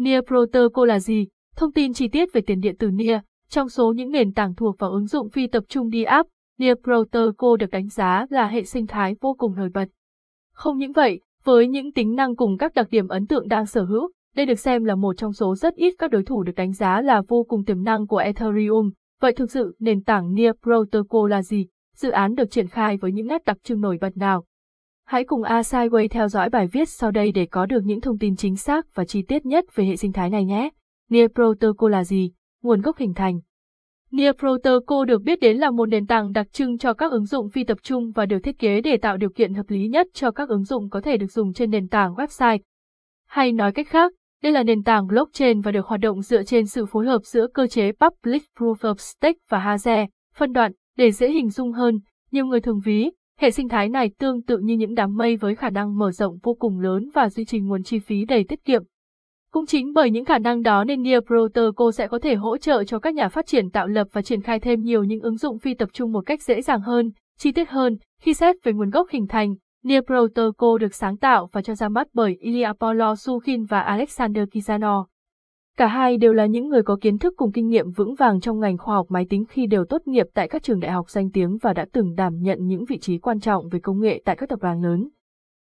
NIA Protocol là gì? Thông tin chi tiết về tiền điện tử NIA, trong số những nền tảng thuộc vào ứng dụng phi tập trung đi app, NIA Protocol được đánh giá là hệ sinh thái vô cùng nổi bật. Không những vậy, với những tính năng cùng các đặc điểm ấn tượng đang sở hữu, đây được xem là một trong số rất ít các đối thủ được đánh giá là vô cùng tiềm năng của Ethereum. Vậy thực sự nền tảng NIA Protocol là gì? Dự án được triển khai với những nét đặc trưng nổi bật nào? Hãy cùng A-Sideway theo dõi bài viết sau đây để có được những thông tin chính xác và chi tiết nhất về hệ sinh thái này nhé. Near Protocol là gì? Nguồn gốc hình thành Near Protocol được biết đến là một nền tảng đặc trưng cho các ứng dụng phi tập trung và được thiết kế để tạo điều kiện hợp lý nhất cho các ứng dụng có thể được dùng trên nền tảng website. Hay nói cách khác, đây là nền tảng blockchain và được hoạt động dựa trên sự phối hợp giữa cơ chế Public Proof of Stake và Haze, phân đoạn, để dễ hình dung hơn, nhiều người thường ví, hệ sinh thái này tương tự như những đám mây với khả năng mở rộng vô cùng lớn và duy trì nguồn chi phí đầy tiết kiệm. Cũng chính bởi những khả năng đó nên Near Protocol sẽ có thể hỗ trợ cho các nhà phát triển tạo lập và triển khai thêm nhiều những ứng dụng phi tập trung một cách dễ dàng hơn, chi tiết hơn, khi xét về nguồn gốc hình thành. Near Protocol được sáng tạo và cho ra mắt bởi Ilya Polosukhin và Alexander Kizanov. Cả hai đều là những người có kiến thức cùng kinh nghiệm vững vàng trong ngành khoa học máy tính khi đều tốt nghiệp tại các trường đại học danh tiếng và đã từng đảm nhận những vị trí quan trọng về công nghệ tại các tập đoàn lớn.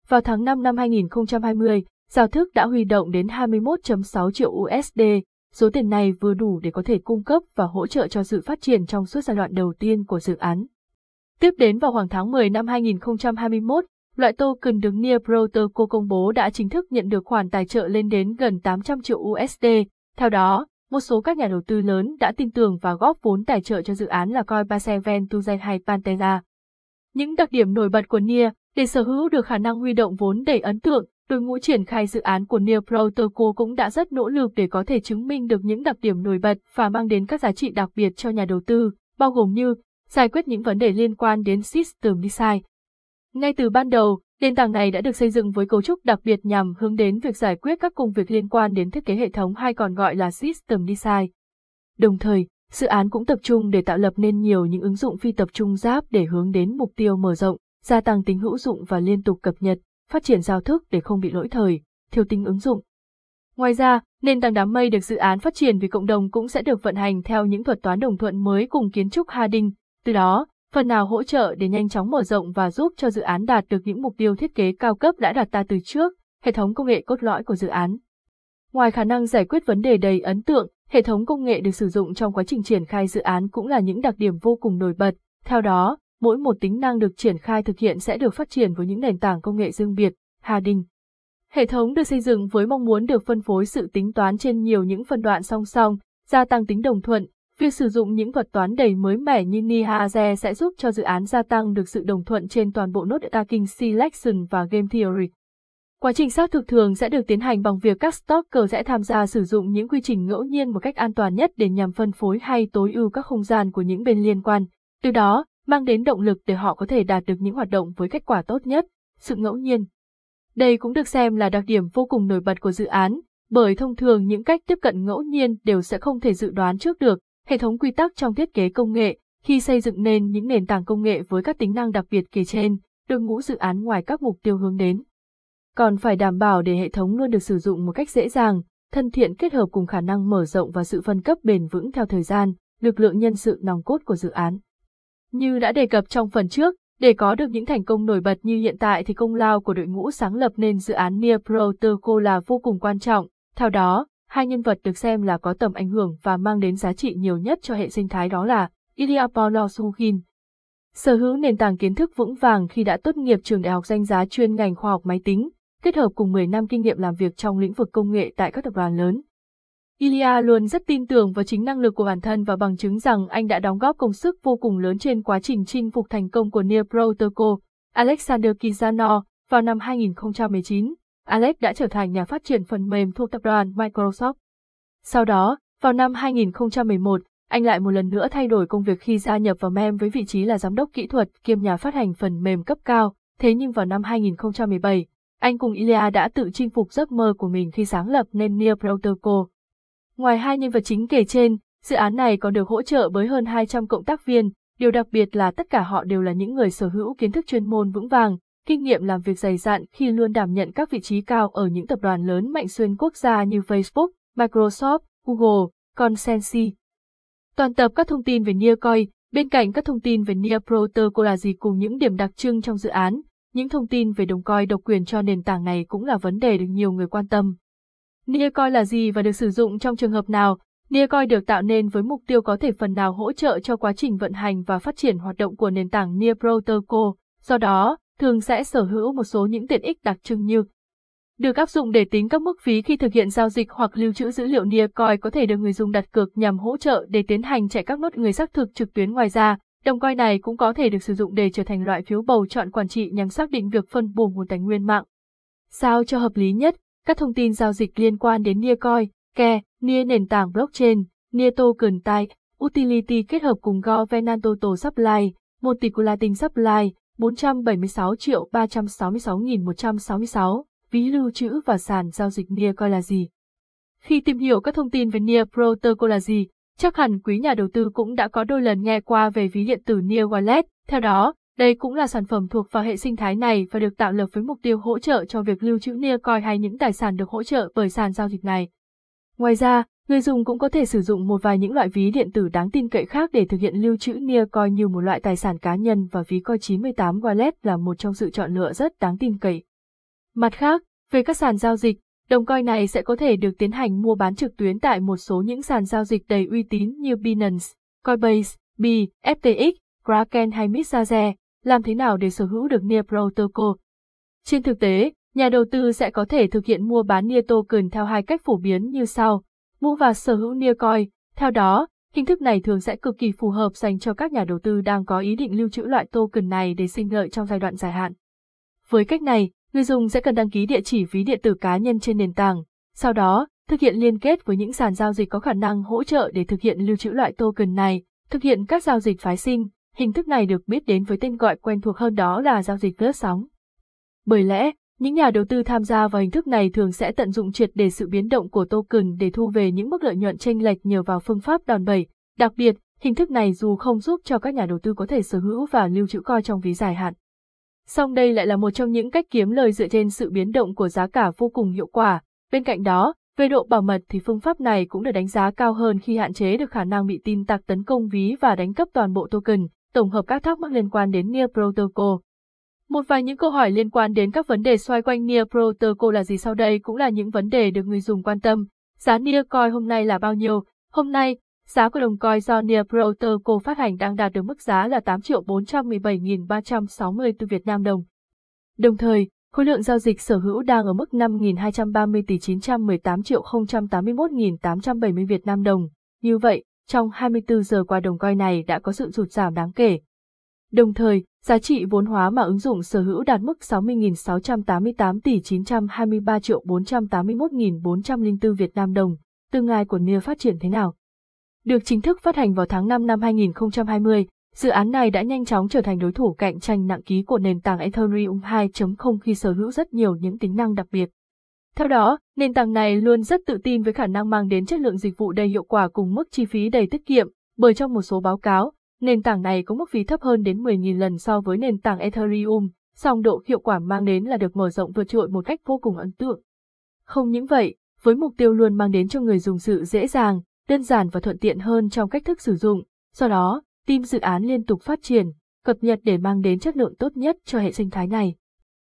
Vào tháng 5 năm 2020, Giao thức đã huy động đến 21.6 triệu USD, số tiền này vừa đủ để có thể cung cấp và hỗ trợ cho sự phát triển trong suốt giai đoạn đầu tiên của dự án. Tiếp đến vào khoảng tháng 10 năm 2021, loại token được Near Protocol công bố đã chính thức nhận được khoản tài trợ lên đến gần 800 triệu USD. Theo đó, một số các nhà đầu tư lớn đã tin tưởng và góp vốn tài trợ cho dự án là Coinbase Ventuzen hay Pantera. Những đặc điểm nổi bật của Near để sở hữu được khả năng huy động vốn đầy ấn tượng, đội ngũ triển khai dự án của Near Protocol cũng đã rất nỗ lực để có thể chứng minh được những đặc điểm nổi bật và mang đến các giá trị đặc biệt cho nhà đầu tư, bao gồm như giải quyết những vấn đề liên quan đến System Design. Ngay từ ban đầu, nền tảng này đã được xây dựng với cấu trúc đặc biệt nhằm hướng đến việc giải quyết các công việc liên quan đến thiết kế hệ thống hay còn gọi là System Design. Đồng thời, dự án cũng tập trung để tạo lập nên nhiều những ứng dụng phi tập trung giáp để hướng đến mục tiêu mở rộng, gia tăng tính hữu dụng và liên tục cập nhật, phát triển giao thức để không bị lỗi thời, thiếu tính ứng dụng. Ngoài ra, nền tảng đám mây được dự án phát triển vì cộng đồng cũng sẽ được vận hành theo những thuật toán đồng thuận mới cùng kiến trúc Harding, từ đó, phần nào hỗ trợ để nhanh chóng mở rộng và giúp cho dự án đạt được những mục tiêu thiết kế cao cấp đã đặt ra từ trước, hệ thống công nghệ cốt lõi của dự án. Ngoài khả năng giải quyết vấn đề đầy ấn tượng, hệ thống công nghệ được sử dụng trong quá trình triển khai dự án cũng là những đặc điểm vô cùng nổi bật. Theo đó, mỗi một tính năng được triển khai thực hiện sẽ được phát triển với những nền tảng công nghệ riêng biệt, Harding. Hệ thống được xây dựng với mong muốn được phân phối sự tính toán trên nhiều những phân đoạn song song, gia tăng tính đồng thuận. Việc sử dụng những thuật toán đầy mới mẻ như Nihaze sẽ giúp cho dự án gia tăng được sự đồng thuận trên toàn bộ nốt attacking Selection và Game Theory. Quá trình xác thực thường sẽ được tiến hành bằng việc các stalker sẽ tham gia sử dụng những quy trình ngẫu nhiên một cách an toàn nhất để nhằm phân phối hay tối ưu các không gian của những bên liên quan. Từ đó, mang đến động lực để họ có thể đạt được những hoạt động với kết quả tốt nhất, sự ngẫu nhiên. Đây cũng được xem là đặc điểm vô cùng nổi bật của dự án, bởi thông thường những cách tiếp cận ngẫu nhiên đều sẽ không thể dự đoán trước được, hệ thống quy tắc trong thiết kế công nghệ, khi xây dựng nên những nền tảng công nghệ với các tính năng đặc biệt kể trên, đội ngũ dự án ngoài các mục tiêu hướng đến. Còn phải đảm bảo để hệ thống luôn được sử dụng một cách dễ dàng, thân thiện kết hợp cùng khả năng mở rộng và sự phân cấp bền vững theo thời gian, lực lượng nhân sự nòng cốt của dự án. Như đã đề cập trong phần trước, để có được những thành công nổi bật như hiện tại thì công lao của đội ngũ sáng lập nên dự án Near Protocol là vô cùng quan trọng. Theo đó, hai nhân vật được xem là có tầm ảnh hưởng và mang đến giá trị nhiều nhất cho hệ sinh thái đó là Ilya Polosukhin. Sở hữu nền tảng kiến thức vững vàng khi đã tốt nghiệp trường đại học danh giá chuyên ngành khoa học máy tính, kết hợp cùng 10 năm kinh nghiệm làm việc trong lĩnh vực công nghệ tại các tập đoàn lớn. Ilya luôn rất tin tưởng vào chính năng lực của bản thân và bằng chứng rằng anh đã đóng góp công sức vô cùng lớn trên quá trình chinh phục thành công của Near Protocol. Alexander Kizanov, vào năm 2019, Alex đã trở thành nhà phát triển phần mềm thuộc tập đoàn Microsoft. Sau đó, vào năm 2011, anh lại một lần nữa thay đổi công việc khi gia nhập vào MEM với vị trí là giám đốc kỹ thuật kiêm nhà phát hành phần mềm cấp cao. Thế nhưng vào năm 2017, anh cùng Ilya đã tự chinh phục giấc mơ của mình khi sáng lập nên Near Protocol. Ngoài hai nhân vật chính kể trên, dự án này còn được hỗ trợ với hơn 200 cộng tác viên, điều đặc biệt là tất cả họ đều là những người sở hữu kiến thức chuyên môn vững vàng, kinh nghiệm làm việc dày dặn khi luôn đảm nhận các vị trí cao ở những tập đoàn lớn mạnh xuyên quốc gia như Facebook, Microsoft, Google, Consensi. Toàn tập các thông tin về Nearcoin, bên cạnh các thông tin về Near Protocol là gì cùng những điểm đặc trưng trong dự án, những thông tin về đồng coin độc quyền cho nền tảng này cũng là vấn đề được nhiều người quan tâm. Nearcoin là gì và được sử dụng trong trường hợp nào? Nearcoin được tạo nên với mục tiêu có thể phần nào hỗ trợ cho quá trình vận hành và phát triển hoạt động của nền tảng Near Protocol, do đó, thường sẽ sở hữu một số những tiện ích đặc trưng như được áp dụng để tính các mức phí khi thực hiện giao dịch hoặc lưu trữ dữ liệu Nearcoin có thể được người dùng đặt cược nhằm hỗ trợ để tiến hành chạy các nốt người xác thực trực tuyến ngoài ra. Đồng coin này cũng có thể được sử dụng để trở thành loại phiếu bầu chọn quản trị nhằm xác định việc phân bổ nguồn tài nguyên mạng. Sao cho hợp lý nhất, các thông tin giao dịch liên quan đến Nearcoin, Ke, Near nền tảng blockchain, Near token type, utility kết hợp cùng Governance Total Supply, Multiculating Supply, 476 triệu 366.166, ví lưu trữ và sàn giao dịch NIA coi là gì. Khi tìm hiểu các thông tin về NIA Protocol là gì, chắc hẳn quý nhà đầu tư cũng đã có đôi lần nghe qua về ví điện tử NIA Wallet. Theo đó, đây cũng là sản phẩm thuộc vào hệ sinh thái này và được tạo lập với mục tiêu hỗ trợ cho việc lưu trữ NIA Coin hay những tài sản được hỗ trợ bởi sàn giao dịch này. Ngoài ra, người dùng cũng có thể sử dụng một vài những loại ví điện tử đáng tin cậy khác để thực hiện lưu trữ Nearcoin như một loại tài sản cá nhân và ví coi 98 Wallet là một trong sự chọn lựa rất đáng tin cậy. Mặt khác, về các sàn giao dịch, đồng coin này sẽ có thể được tiến hành mua bán trực tuyến tại một số những sàn giao dịch đầy uy tín như Binance, Coinbase, B, FTX, Kraken hay Mixage. Làm thế nào để sở hữu được Near Protocol? Trên thực tế, nhà đầu tư sẽ có thể thực hiện mua bán Near token theo hai cách phổ biến như sau mua và sở hữu Nearcoin. Theo đó, hình thức này thường sẽ cực kỳ phù hợp dành cho các nhà đầu tư đang có ý định lưu trữ loại token này để sinh lợi trong giai đoạn dài hạn. Với cách này, người dùng sẽ cần đăng ký địa chỉ ví điện tử cá nhân trên nền tảng, sau đó, thực hiện liên kết với những sàn giao dịch có khả năng hỗ trợ để thực hiện lưu trữ loại token này, thực hiện các giao dịch phái sinh. Hình thức này được biết đến với tên gọi quen thuộc hơn đó là giao dịch lướt sóng. Bởi lẽ, những nhà đầu tư tham gia vào hình thức này thường sẽ tận dụng triệt để sự biến động của token để thu về những mức lợi nhuận chênh lệch nhờ vào phương pháp đòn bẩy. Đặc biệt, hình thức này dù không giúp cho các nhà đầu tư có thể sở hữu và lưu trữ coi trong ví dài hạn. Song đây lại là một trong những cách kiếm lời dựa trên sự biến động của giá cả vô cùng hiệu quả. Bên cạnh đó, về độ bảo mật thì phương pháp này cũng được đánh giá cao hơn khi hạn chế được khả năng bị tin tặc tấn công ví và đánh cắp toàn bộ token, tổng hợp các thắc mắc liên quan đến Near Protocol. Một vài những câu hỏi liên quan đến các vấn đề xoay quanh Near Protocol là gì sau đây cũng là những vấn đề được người dùng quan tâm. Giá Near Coin hôm nay là bao nhiêu? Hôm nay, giá của đồng coin do Near Protocol phát hành đang đạt được mức giá là 8 triệu 417.364 Việt Nam đồng. Đồng thời, khối lượng giao dịch sở hữu đang ở mức 5.230 tỷ 918 triệu 081.870 Việt Nam đồng. Như vậy, trong 24 giờ qua đồng coin này đã có sự sụt giảm đáng kể. Đồng thời, giá trị vốn hóa mà ứng dụng sở hữu đạt mức 60.688 tỷ 923 triệu 481.404 Việt Nam đồng, tương lai của NIA phát triển thế nào? Được chính thức phát hành vào tháng 5 năm 2020, dự án này đã nhanh chóng trở thành đối thủ cạnh tranh nặng ký của nền tảng Ethereum 2.0 khi sở hữu rất nhiều những tính năng đặc biệt. Theo đó, nền tảng này luôn rất tự tin với khả năng mang đến chất lượng dịch vụ đầy hiệu quả cùng mức chi phí đầy tiết kiệm, bởi trong một số báo cáo, Nền tảng này có mức phí thấp hơn đến 10.000 lần so với nền tảng Ethereum, song độ hiệu quả mang đến là được mở rộng vượt trội một cách vô cùng ấn tượng. Không những vậy, với mục tiêu luôn mang đến cho người dùng sự dễ dàng, đơn giản và thuận tiện hơn trong cách thức sử dụng, do đó, team dự án liên tục phát triển, cập nhật để mang đến chất lượng tốt nhất cho hệ sinh thái này.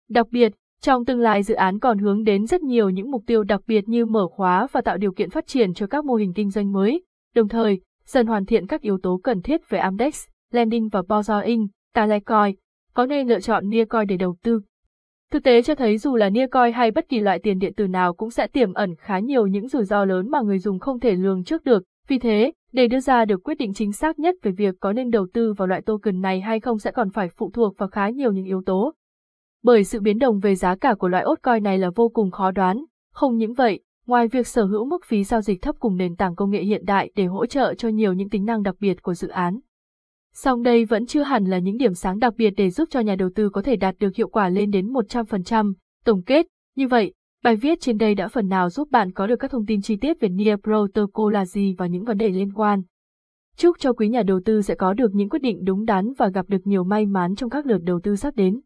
Đặc biệt, trong tương lai dự án còn hướng đến rất nhiều những mục tiêu đặc biệt như mở khóa và tạo điều kiện phát triển cho các mô hình kinh doanh mới, đồng thời, dần hoàn thiện các yếu tố cần thiết về Amdex, Lending và Borrowing, Talecoin, có nên lựa chọn Nearcoin để đầu tư. Thực tế cho thấy dù là Nearcoin hay bất kỳ loại tiền điện tử nào cũng sẽ tiềm ẩn khá nhiều những rủi ro lớn mà người dùng không thể lường trước được, vì thế, để đưa ra được quyết định chính xác nhất về việc có nên đầu tư vào loại token này hay không sẽ còn phải phụ thuộc vào khá nhiều những yếu tố. Bởi sự biến động về giá cả của loại altcoin này là vô cùng khó đoán, không những vậy, Ngoài việc sở hữu mức phí giao dịch thấp cùng nền tảng công nghệ hiện đại để hỗ trợ cho nhiều những tính năng đặc biệt của dự án. Song đây vẫn chưa hẳn là những điểm sáng đặc biệt để giúp cho nhà đầu tư có thể đạt được hiệu quả lên đến 100%. Tổng kết, như vậy, bài viết trên đây đã phần nào giúp bạn có được các thông tin chi tiết về Near Protocol là gì và những vấn đề liên quan. Chúc cho quý nhà đầu tư sẽ có được những quyết định đúng đắn và gặp được nhiều may mắn trong các lượt đầu tư sắp đến.